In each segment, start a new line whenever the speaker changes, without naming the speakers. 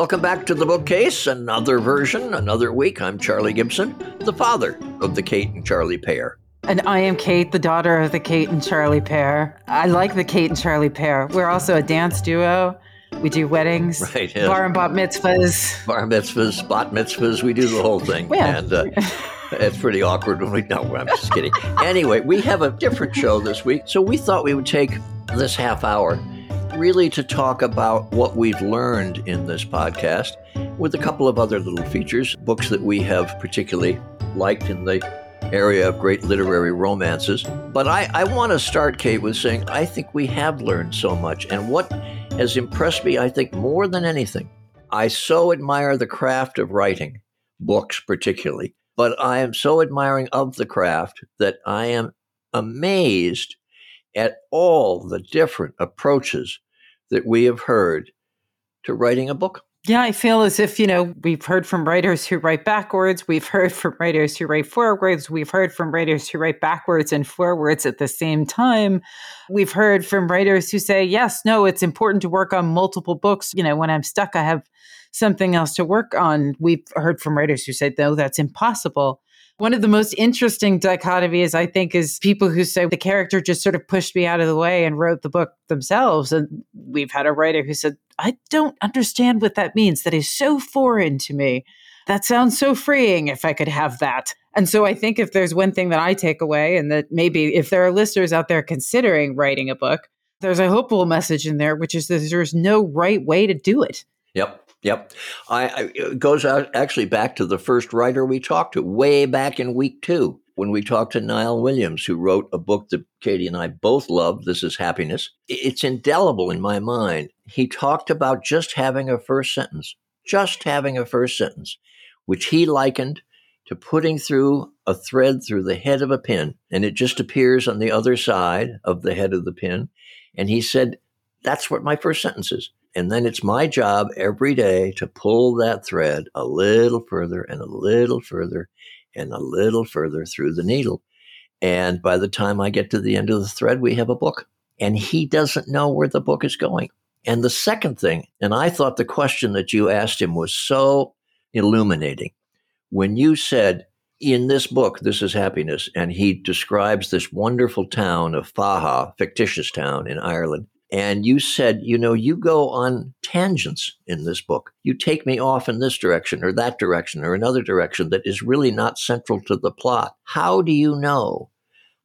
Welcome back to the bookcase, another version, another week. I'm Charlie Gibson, the father of the Kate and Charlie pair.
And I am Kate, the daughter of the Kate and Charlie pair. I like the Kate and Charlie pair. We're also a dance duo. We do weddings,
right, yeah.
bar and bat mitzvahs.
Bar mitzvahs, bat mitzvahs, we do the whole thing.
Yeah.
And uh, it's pretty awkward when we, no, I'm just kidding. anyway, we have a different show this week. So we thought we would take this half hour really to talk about what we've learned in this podcast with a couple of other little features, books that we have particularly liked in the area of great literary romances. But I, I want to start, Kate, with saying I think we have learned so much. And what has impressed me, I think, more than anything, I so admire the craft of writing, books particularly, but I am so admiring of the craft that I am amazed at all the different approaches that we have heard to writing a book.
Yeah, I feel as if, you know, we've heard from writers who write backwards, we've heard from writers who write forwards, we've heard from writers who write backwards and forwards at the same time. We've heard from writers who say, yes, no, it's important to work on multiple books. You know, when I'm stuck, I have something else to work on. We've heard from writers who say, no, that's impossible. One of the most interesting dichotomies, I think, is people who say the character just sort of pushed me out of the way and wrote the book themselves. And we've had a writer who said, I don't understand what that means. That is so foreign to me. That sounds so freeing if I could have that. And so I think if there's one thing that I take away, and that maybe if there are listeners out there considering writing a book, there's a hopeful message in there, which is that there's no right way to do it.
Yep. Yep. I, I, it goes out actually back to the first writer we talked to way back in week two when we talked to Niall Williams, who wrote a book that Katie and I both love. This is Happiness. It's indelible in my mind. He talked about just having a first sentence, just having a first sentence, which he likened to putting through a thread through the head of a pin, and it just appears on the other side of the head of the pin. And he said, That's what my first sentence is. And then it's my job every day to pull that thread a little further and a little further and a little further through the needle. And by the time I get to the end of the thread, we have a book. And he doesn't know where the book is going. And the second thing, and I thought the question that you asked him was so illuminating. When you said, in this book, This is Happiness, and he describes this wonderful town of Faha, fictitious town in Ireland, and you said, you know, you go on tangents in this book. You take me off in this direction or that direction or another direction that is really not central to the plot. How do you know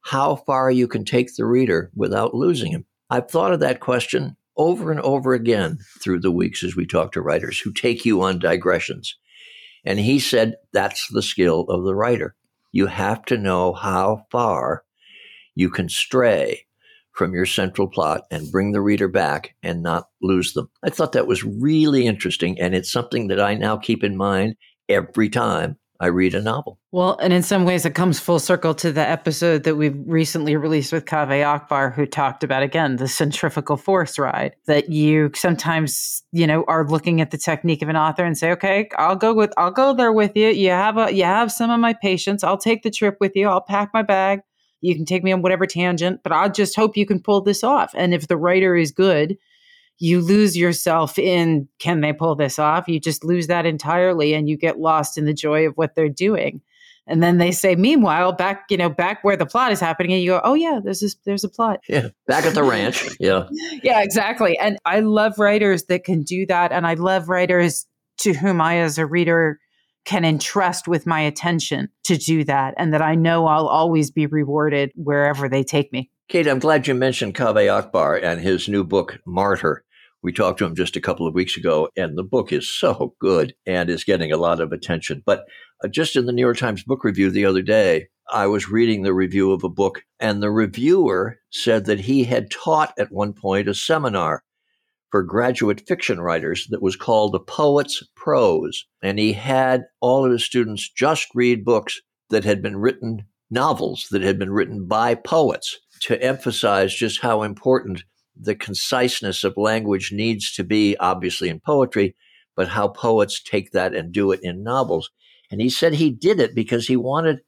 how far you can take the reader without losing him? I've thought of that question over and over again through the weeks as we talk to writers who take you on digressions. And he said, that's the skill of the writer. You have to know how far you can stray from your central plot and bring the reader back and not lose them. I thought that was really interesting, and it's something that I now keep in mind every time I read a novel.
Well, and in some ways, it comes full circle to the episode that we've recently released with Kaveh Akbar, who talked about again the centrifugal force ride. That you sometimes, you know, are looking at the technique of an author and say, "Okay, I'll go with, I'll go there with you. You have a, you have some of my patience. I'll take the trip with you. I'll pack my bag. You can take me on whatever tangent, but I just hope you can pull this off. And if the writer is good, you lose yourself in can they pull this off? You just lose that entirely and you get lost in the joy of what they're doing. And then they say, meanwhile, back, you know, back where the plot is happening, and you go, Oh yeah, there's this there's a plot.
Yeah. Back at the ranch. Yeah.
yeah, exactly. And I love writers that can do that. And I love writers to whom I as a reader can entrust with my attention to do that and that I know I'll always be rewarded wherever they take me.
Kate, I'm glad you mentioned Kaveh Akbar and his new book, Martyr. We talked to him just a couple of weeks ago, and the book is so good and is getting a lot of attention. But uh, just in the New York Times Book Review the other day, I was reading the review of a book, and the reviewer said that he had taught at one point a seminar for graduate fiction writers that was called The Poet's Prose. And he had all of his students just read books that had been written, novels that had been written by poets to emphasize just how important the conciseness of language needs to be, obviously in poetry, but how poets take that and do it in novels. And he said he did it because he wanted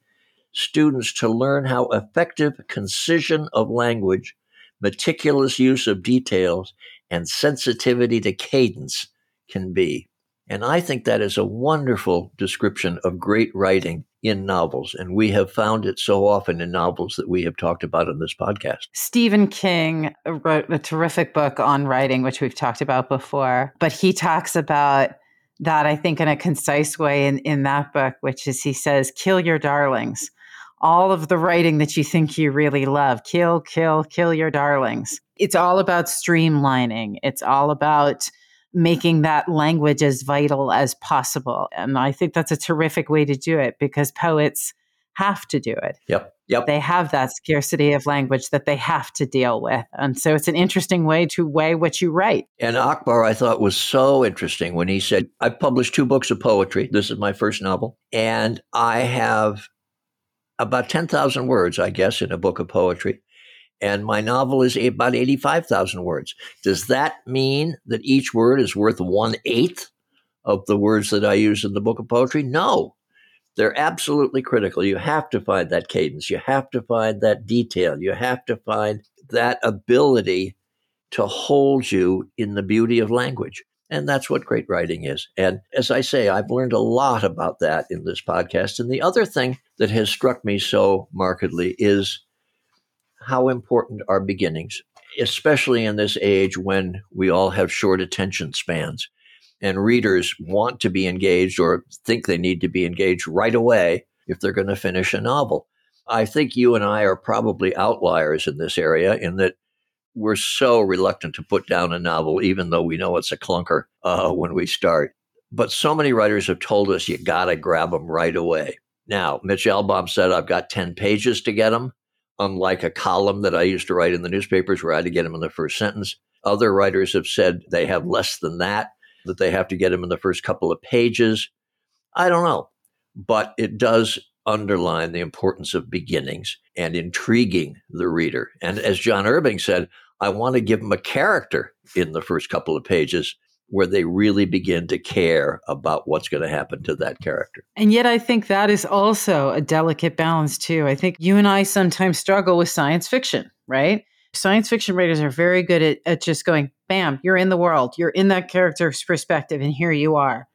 students to learn how effective concision of language, meticulous use of details, and sensitivity to cadence can be. And I think that is a wonderful description of great writing in novels. And we have found it so often in novels that we have talked about on this podcast.
Stephen King wrote a terrific book on writing, which we've talked about before, but he talks about that, I think, in a concise way in, in that book, which is he says, kill your darlings. All of the writing that you think you really love, kill, kill, kill your darlings. It's all about streamlining. It's all about making that language as vital as possible. And I think that's a terrific way to do it because poets have to do it.
Yep. Yep.
They have that scarcity of language that they have to deal with. And so it's an interesting way to weigh what you write.
And Akbar, I thought, was so interesting when he said, I've published two books of poetry. This is my first novel. And I have about 10,000 words, I guess, in a book of poetry. And my novel is about 85,000 words. Does that mean that each word is worth one eighth of the words that I use in the book of poetry? No. They're absolutely critical. You have to find that cadence. You have to find that detail. You have to find that ability to hold you in the beauty of language. And that's what great writing is. And as I say, I've learned a lot about that in this podcast. And the other thing that has struck me so markedly is how important are beginnings, especially in this age when we all have short attention spans and readers want to be engaged or think they need to be engaged right away if they're going to finish a novel. I think you and I are probably outliers in this area in that we're so reluctant to put down a novel, even though we know it's a clunker uh, when we start. But so many writers have told us you got to grab them right away. Now, Mitch Albom said, I've got 10 pages to get them, unlike a column that I used to write in the newspapers where I had to get them in the first sentence. Other writers have said they have less than that that they have to get them in the first couple of pages. I don't know, but it does underline the importance of beginnings and intriguing the reader. And as John Irving said, I want to give them a character in the first couple of pages where they really begin to care about what's going to happen to that character.
And yet, I think that is also a delicate balance, too. I think you and I sometimes struggle with science fiction, right? Science fiction writers are very good at, at just going, bam, you're in the world, you're in that character's perspective, and here you are.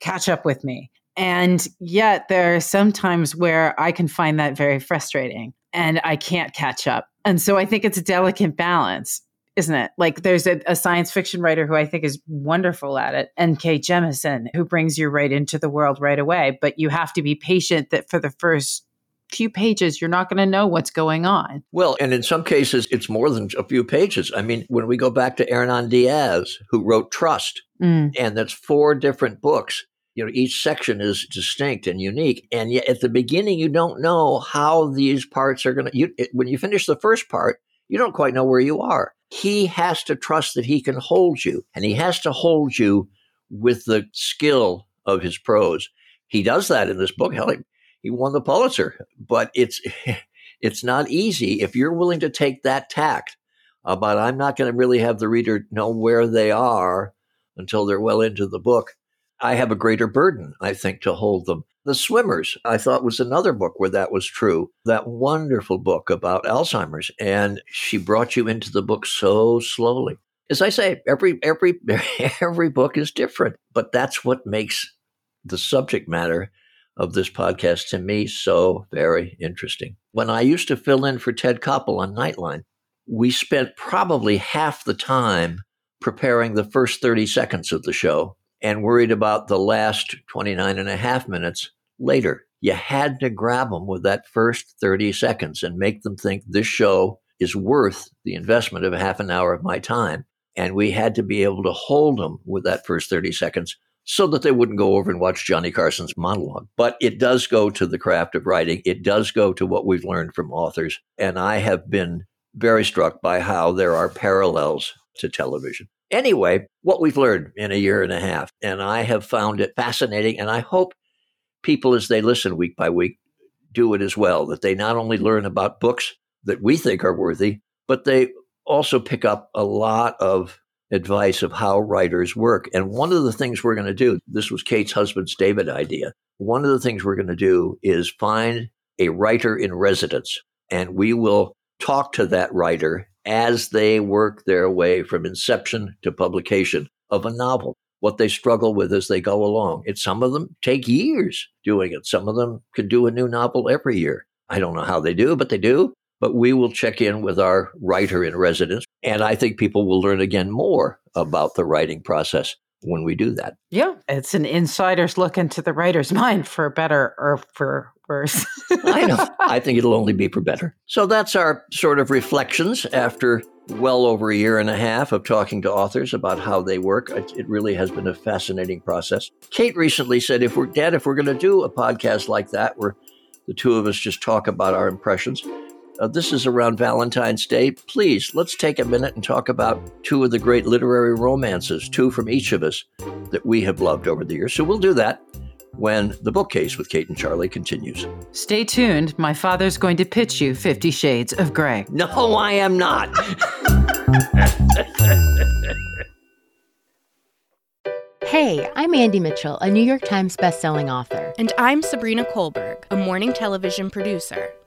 Catch up with me. And yet, there are some times where I can find that very frustrating and I can't catch up. And so I think it's a delicate balance, isn't it? Like there's a, a science fiction writer who I think is wonderful at it, N.K. Jemisin, who brings you right into the world right away. But you have to be patient that for the first few pages, you're not going to know what's going on.
Well, and in some cases, it's more than a few pages. I mean, when we go back to Hernan Diaz, who wrote Trust, mm. and that's four different books. You know, each section is distinct and unique, and yet at the beginning, you don't know how these parts are going to. You, when you finish the first part, you don't quite know where you are. He has to trust that he can hold you, and he has to hold you with the skill of his prose. He does that in this book. Hell, he won the Pulitzer. But it's it's not easy if you're willing to take that tact uh, about I'm not going to really have the reader know where they are until they're well into the book. I have a greater burden, I think, to hold them. The Swimmers, I thought, was another book where that was true. That wonderful book about Alzheimer's. And she brought you into the book so slowly. As I say, every every every book is different, but that's what makes the subject matter of this podcast to me so very interesting. When I used to fill in for Ted Koppel on Nightline, we spent probably half the time preparing the first 30 seconds of the show and worried about the last 29 and a half minutes later. You had to grab them with that first 30 seconds and make them think this show is worth the investment of half an hour of my time. And we had to be able to hold them with that first 30 seconds so that they wouldn't go over and watch Johnny Carson's monologue. But it does go to the craft of writing. It does go to what we've learned from authors. And I have been very struck by how there are parallels to television. Anyway, what we've learned in a year and a half, and I have found it fascinating. And I hope people, as they listen week by week, do it as well, that they not only learn about books that we think are worthy, but they also pick up a lot of advice of how writers work. And one of the things we're going to do, this was Kate's husband's David idea. One of the things we're going to do is find a writer in residence, and we will talk to that writer as they work their way from inception to publication of a novel. what they struggle with as they go along. Some of them take years doing it. Some of them could do a new novel every year. I don't know how they do, but they do. But we will check in with our writer in residence. And I think people will learn again more about the writing process when we do that.
Yeah, it's an insider's look into the writer's mind for better or for worse.
I know. I think it'll only be for better. So that's our sort of reflections after well over a year and a half of talking to authors about how they work. It really has been a fascinating process. Kate recently said, if we're dead, if we're going to do a podcast like that, where the two of us just talk about our impressions, uh, this is around Valentine's Day. Please, let's take a minute and talk about two of the great literary romances, two from each of us that we have loved over the years. So we'll do that when the bookcase with Kate and Charlie continues.
Stay tuned. My father's going to pitch you Fifty Shades of Grey.
No, I am not.
Hey, I'm Andy Mitchell, a New York Times bestselling author.
And I'm Sabrina Kohlberg, a morning television producer.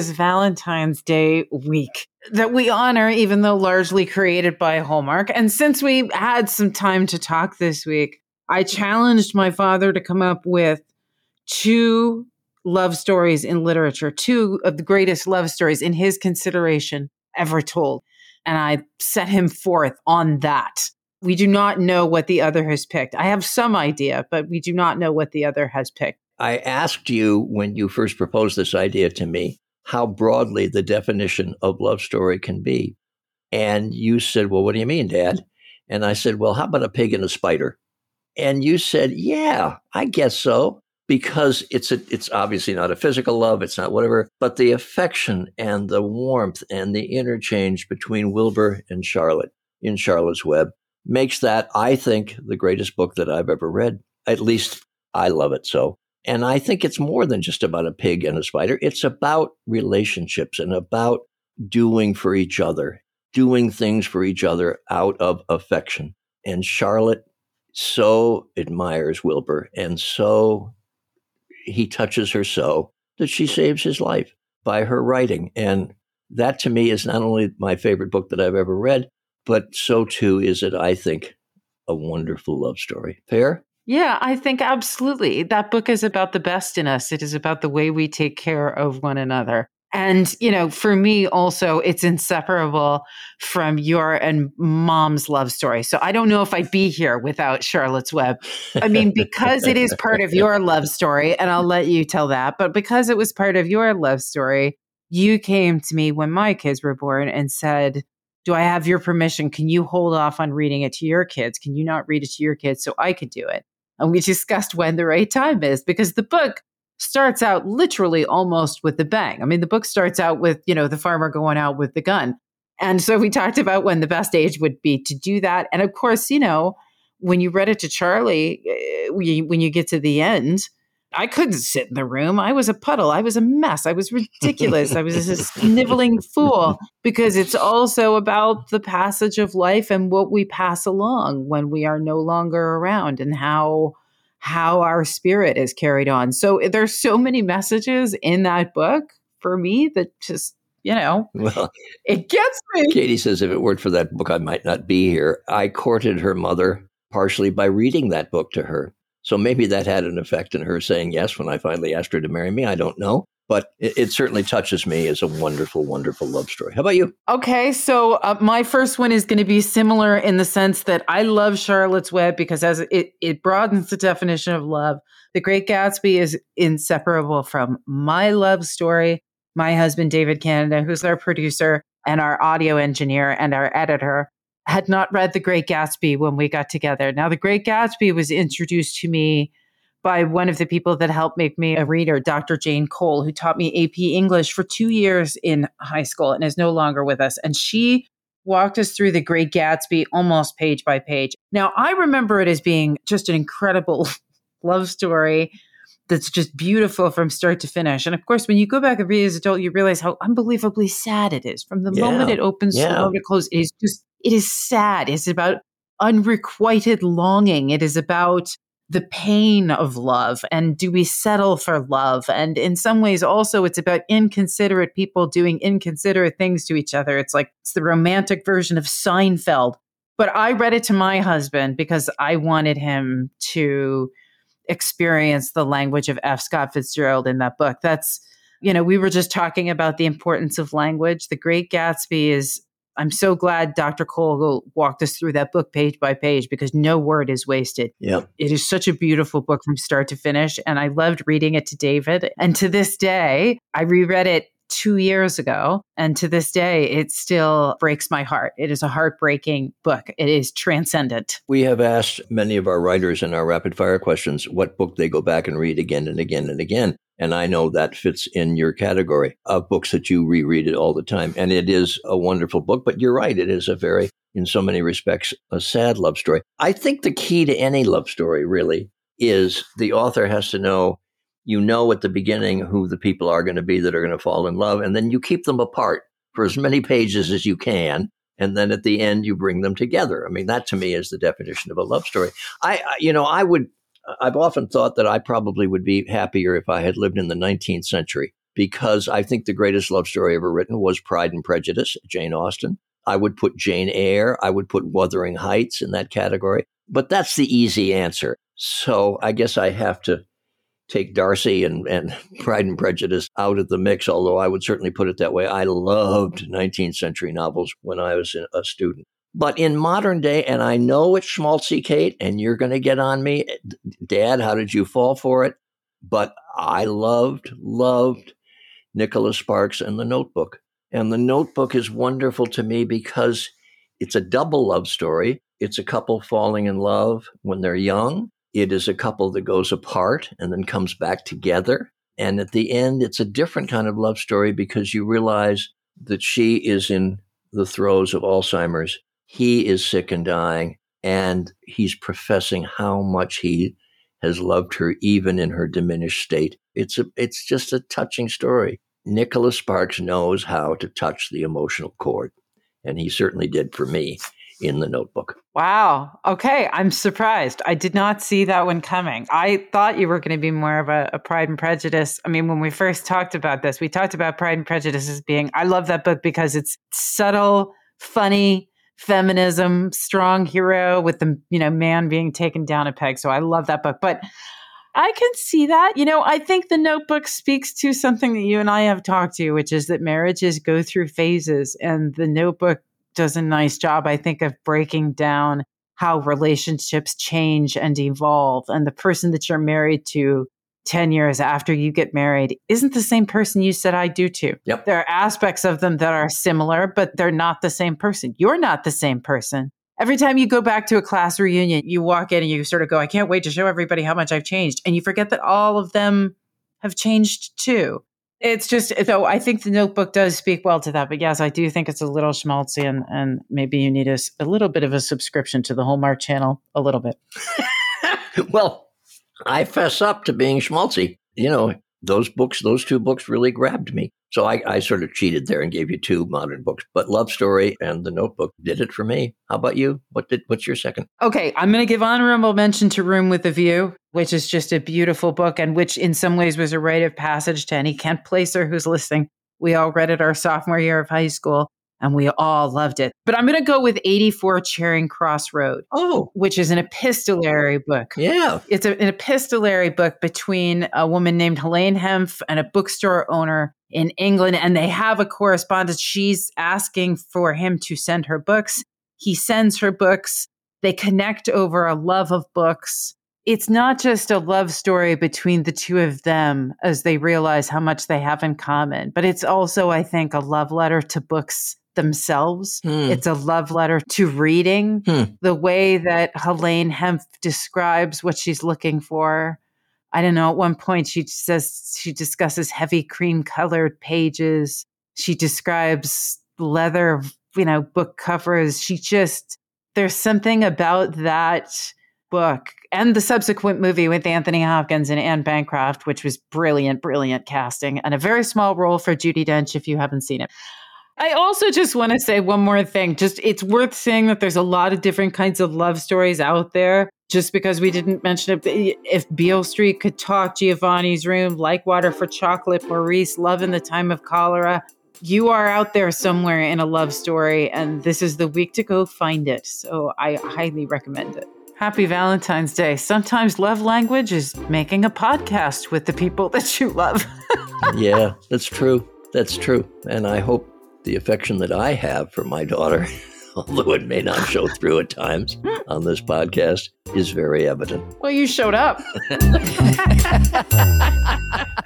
Is Valentine's Day week that we honor, even though largely created by Hallmark. And since we had some time to talk this week, I challenged my father to come up with two love stories in literature, two of the greatest love stories in his consideration ever told. And I set him forth on that. We do not know what the other has picked. I have some idea, but we do not know what the other has picked.
I asked you when you first proposed this idea to me how broadly the definition of love story can be. And you said, Well, what do you mean, Dad? And I said, Well, how about a pig and a spider? And you said, Yeah, I guess so. Because it's a, it's obviously not a physical love, it's not whatever, but the affection and the warmth and the interchange between Wilbur and Charlotte in Charlotte's Web makes that, I think, the greatest book that I've ever read. At least I love it so. And I think it's more than just about a pig and a spider. It's about relationships and about doing for each other, doing things for each other out of affection. And Charlotte so admires Wilbur and so he touches her so that she saves his life by her writing. And that to me is not only my favorite book that I've ever read, but so too is it, I think, a wonderful love story. Fair?
Yeah, I think absolutely. That book is about the best in us. It is about the way we take care of one another. And, you know, for me also, it's inseparable from your and mom's love story. So I don't know if I'd be here without Charlotte's Web. I mean, because it is part of your love story, and I'll let you tell that, but because it was part of your love story, you came to me when my kids were born and said, do I have your permission? Can you hold off on reading it to your kids? Can you not read it to your kids so I could do it? And we discussed when the right time is because the book starts out literally almost with the bang. I mean, the book starts out with, you know, the farmer going out with the gun. And so we talked about when the best age would be to do that. And of course, you know, when you read it to Charlie, eh, when you get to the end, I couldn't sit in the room. I was a puddle. I was a mess. I was ridiculous. I was a sniveling fool because it's also about the passage of life and what we pass along when we are no longer around and how how our spirit is carried on. So eh, there's so many messages in that book for me that just you know, well, it gets me.
Katie says if it weren't for that book, I might not be here. I courted her mother partially by reading that book to her. So maybe that had an effect in her saying yes when I finally asked her to marry me. I don't know. But it, it certainly touches me as a wonderful, wonderful love story. How about you?
Okay, so uh, my first one is going to be similar in the sense that I love Charlotte's Web because as it, it broadens the definition of love. The Great Gatsby is inseparable from my love story. My husband, David Canada, who's our producer and our audio engineer and our editor, had not read The Great Gatsby when we got together. Now, The Great Gatsby was introduced to me by one of the people that helped make me a reader, Dr. Jane Cole, who taught me AP English for two years in high school and is no longer with us. And she walked us through The Great Gatsby almost page by page. Now, I remember it as being just an incredible love story that's just beautiful from start to finish. And of course, when you go back and read as an adult, you realize how unbelievably sad it is. From the yeah. moment it opens yeah. to the moment it, closes, it is just, it is sad. It's about unrequited longing. It is about the pain of love and do we settle for love? And in some ways, also, it's about inconsiderate people doing inconsiderate things to each other. It's like it's the romantic version of Seinfeld. But I read it to my husband because I wanted him to experience the language of F. Scott Fitzgerald in that book. That's, you know, we were just talking about the importance of language. The Great Gatsby is I'm so glad Dr. Cole walked us through that book page by page because no word is wasted.
Yeah.
It is such a beautiful book from start to finish. And I loved reading it to David. And to this day, I reread it two years ago. And to this day, it still breaks my heart. It is a heartbreaking book. It is transcendent.
We have asked many of our writers in our rapid fire questions what book they go back and read again and again and again. And I know that fits in your category of books that you reread it all the time. And it is a wonderful book, but you're right. It is a very, in so many respects, a sad love story. I think the key to any love story really is the author has to know you know at the beginning who the people are going to be that are going to fall in love, and then you keep them apart for as many pages as you can. And then at the end, you bring them together. I mean, that to me is the definition of a love story. I, you know, I would, I've often thought that I probably would be happier if I had lived in the 19th century because I think the greatest love story ever written was Pride and Prejudice, Jane Austen. I would put Jane Eyre, I would put Wuthering Heights in that category, but that's the easy answer. So I guess I have to take Darcy and, and Pride and Prejudice out of the mix, although I would certainly put it that way. I loved 19th century novels when I was a student. But in modern day, and I know it's schmaltzy, Kate, and you're going to get on me, eh, Dad, how did you fall for it? But I loved, loved Nicholas Sparks and The Notebook. And The Notebook is wonderful to me because it's a double love story. It's a couple falling in love when they're young, it is a couple that goes apart and then comes back together. And at the end, it's a different kind of love story because you realize that she is in the throes of Alzheimer's. He is sick and dying, and he's professing how much he has loved her, even in her diminished state. It's a, it's just a touching story. Nicholas Sparks knows how to touch the emotional chord, and he certainly did for me in the notebook.
Wow. Okay. I'm surprised. I did not see that one coming. I thought you were going to be more of a, a, Pride and Prejudice. I mean, when we first talked about this, we talked about Pride and Prejudice as being, I love that book because it's subtle, funny, feminism, strong hero with the, you know, man being taken down a peg. So I love that book. But I can see that. You know, I think the notebook speaks to something that you and I have talked to, which is that marriages go through phases and the notebook does a nice job, I think, of breaking down how relationships change and evolve. And the person that you're married to 10 years after you get married isn't the same person you said I do to.
Yep.
There are aspects of them that are similar, but they're not the same person. You're not the same person. Every time you go back to a class reunion, you walk in and you sort of go, I can't wait to show everybody how much I've changed. And you forget that all of them have changed too. It's just though I think the notebook does speak well to that, but yes, I do think it's a little schmaltzy, and, and maybe you need a, a little bit of a subscription to the Hallmark Channel, a little bit.
well, I fess up to being schmaltzy. You know, those books, those two books, really grabbed me. So I, I sort of cheated there and gave you two modern books, but Love Story and The Notebook did it for me. How about you? What did? What's your second?
Okay, I'm going to give honorable mention to Room with a View, which is just a beautiful book, and which in some ways was a rite of passage to any Kent Placer who's listening. We all read it our sophomore year of high school and we all loved it. But I'm going to go with 84 Charing Cross Road.
Oh,
which is an epistolary book.
Yeah.
It's a, an epistolary book between a woman named Helene Hanff and a bookstore owner in England. And they have a correspondence. She's asking for him to send her books. He sends her books. They connect over a love of books. It's not just a love story between the two of them as they realize how much they have in common, but it's also, I think, a love letter to books themselves. Hmm. It's a love letter to reading. Hmm. The way that Helene Hanff describes what she's looking for I don't know, at one point she says she discusses heavy cream colored pages. She describes leather, you know, book covers. She just, there's something about that book and the subsequent movie with Anthony Hopkins and Anne Bancroft, which was brilliant, brilliant casting, and a very small role for Judi Dench if you haven't seen it. I also just want to say one more thing. Just it's worth saying that there's a lot of different kinds of love stories out there. Just because we didn't mention it, if Beale Street could talk, Giovanni's room, like water for chocolate, Maurice, love in the time of cholera. You are out there somewhere in a love story, and this is the week to go find it. So I highly recommend it. Happy Valentine's Day. Sometimes love language is making a podcast with the people that you love.
yeah, that's true. That's true. And I hope the affection that I have for my daughter, although it may not show through at times on this podcast, is very evident.
Well, you showed up.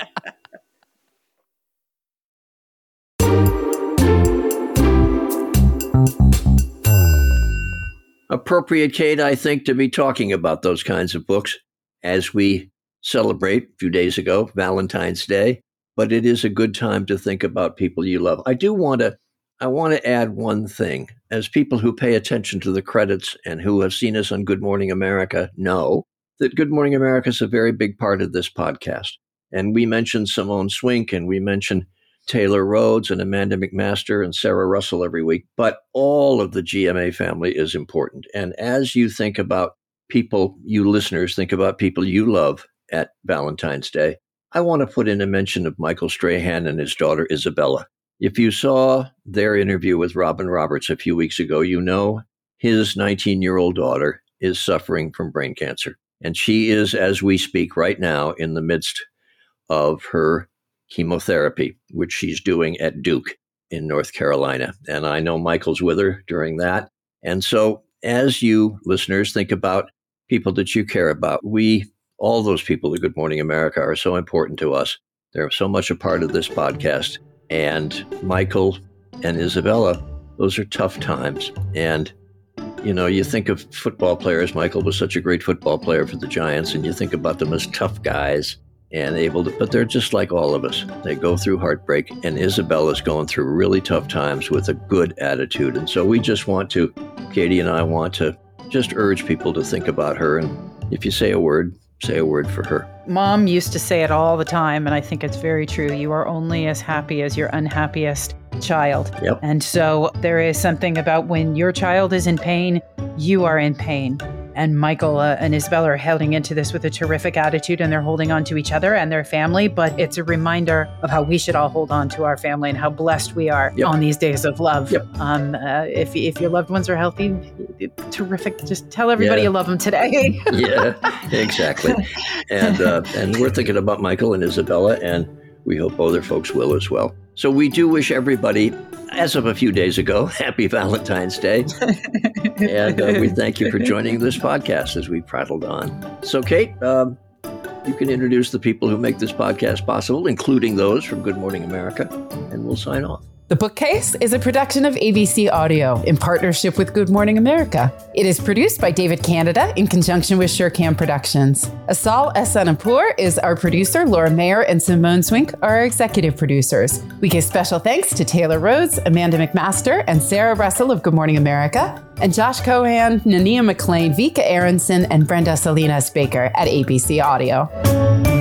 Appropriate, Kate, I think, to be talking about those kinds of books as we celebrate a few days ago, Valentine's Day but it is a good time to think about people you love. I do want to I want to add one thing. As people who pay attention to the credits and who have seen us on Good Morning America know that Good Morning America is a very big part of this podcast. And we mention Simone Swink and we mention Taylor Rhodes and Amanda McMaster and Sarah Russell every week, but all of the GMA family is important. And as you think about people, you listeners think about people you love at Valentine's Day, I want to put in a mention of Michael Strahan and his daughter Isabella. If you saw their interview with Robin Roberts a few weeks ago, you know his 19 year old daughter is suffering from brain cancer. And she is, as we speak right now, in the midst of her chemotherapy, which she's doing at Duke in North Carolina. And I know Michael's with her during that. And so, as you listeners think about people that you care about, we all those people at Good Morning America are so important to us. They're so much a part of this podcast. And Michael and Isabella, those are tough times. And, you know, you think of football players. Michael was such a great football player for the Giants, and you think about them as tough guys and able to, but they're just like all of us. They go through heartbreak, and Isabella's going through really tough times with a good attitude. And so we just want to, Katie and I want to just urge people to think about her. And if you say a word, say a word for her.
Mom used to say it all the time, and I think it's very true. You are only as happy as your unhappiest child.
Yep.
And so there is something about when your child is in pain, you are in pain and Michael uh, and Isabel are heading into this with a terrific attitude and they're holding on to each other and their family. But it's a reminder of how we should all hold on to our family and how blessed we are yep. on these days of love.
Yep.
Um, uh, if, if your loved ones are healthy, terrific. Just tell everybody yeah. you love them today.
yeah, exactly. And, uh, and we're thinking about Michael and Isabella, and we hope other folks will as well. So we do wish everybody as of a few days ago, happy Valentine's Day. and uh, we thank you for joining this podcast as we prattled on. So, Kate, um, you can introduce the people who make this podcast possible, including those from Good Morning America, and we'll sign off.
The Bookcase is a production of ABC Audio in partnership with Good Morning America. It is produced by David Canada in conjunction with Surecam Productions. Asal Ehsanipour is our producer, Laura Mayer and Simone Swink are our executive producers. We give special thanks to Taylor Rhodes, Amanda McMaster, and Sarah Russell of Good Morning America, and Josh Cohan, Nania McLean, Vika Aronson, and Brenda Salinas Baker at ABC Audio.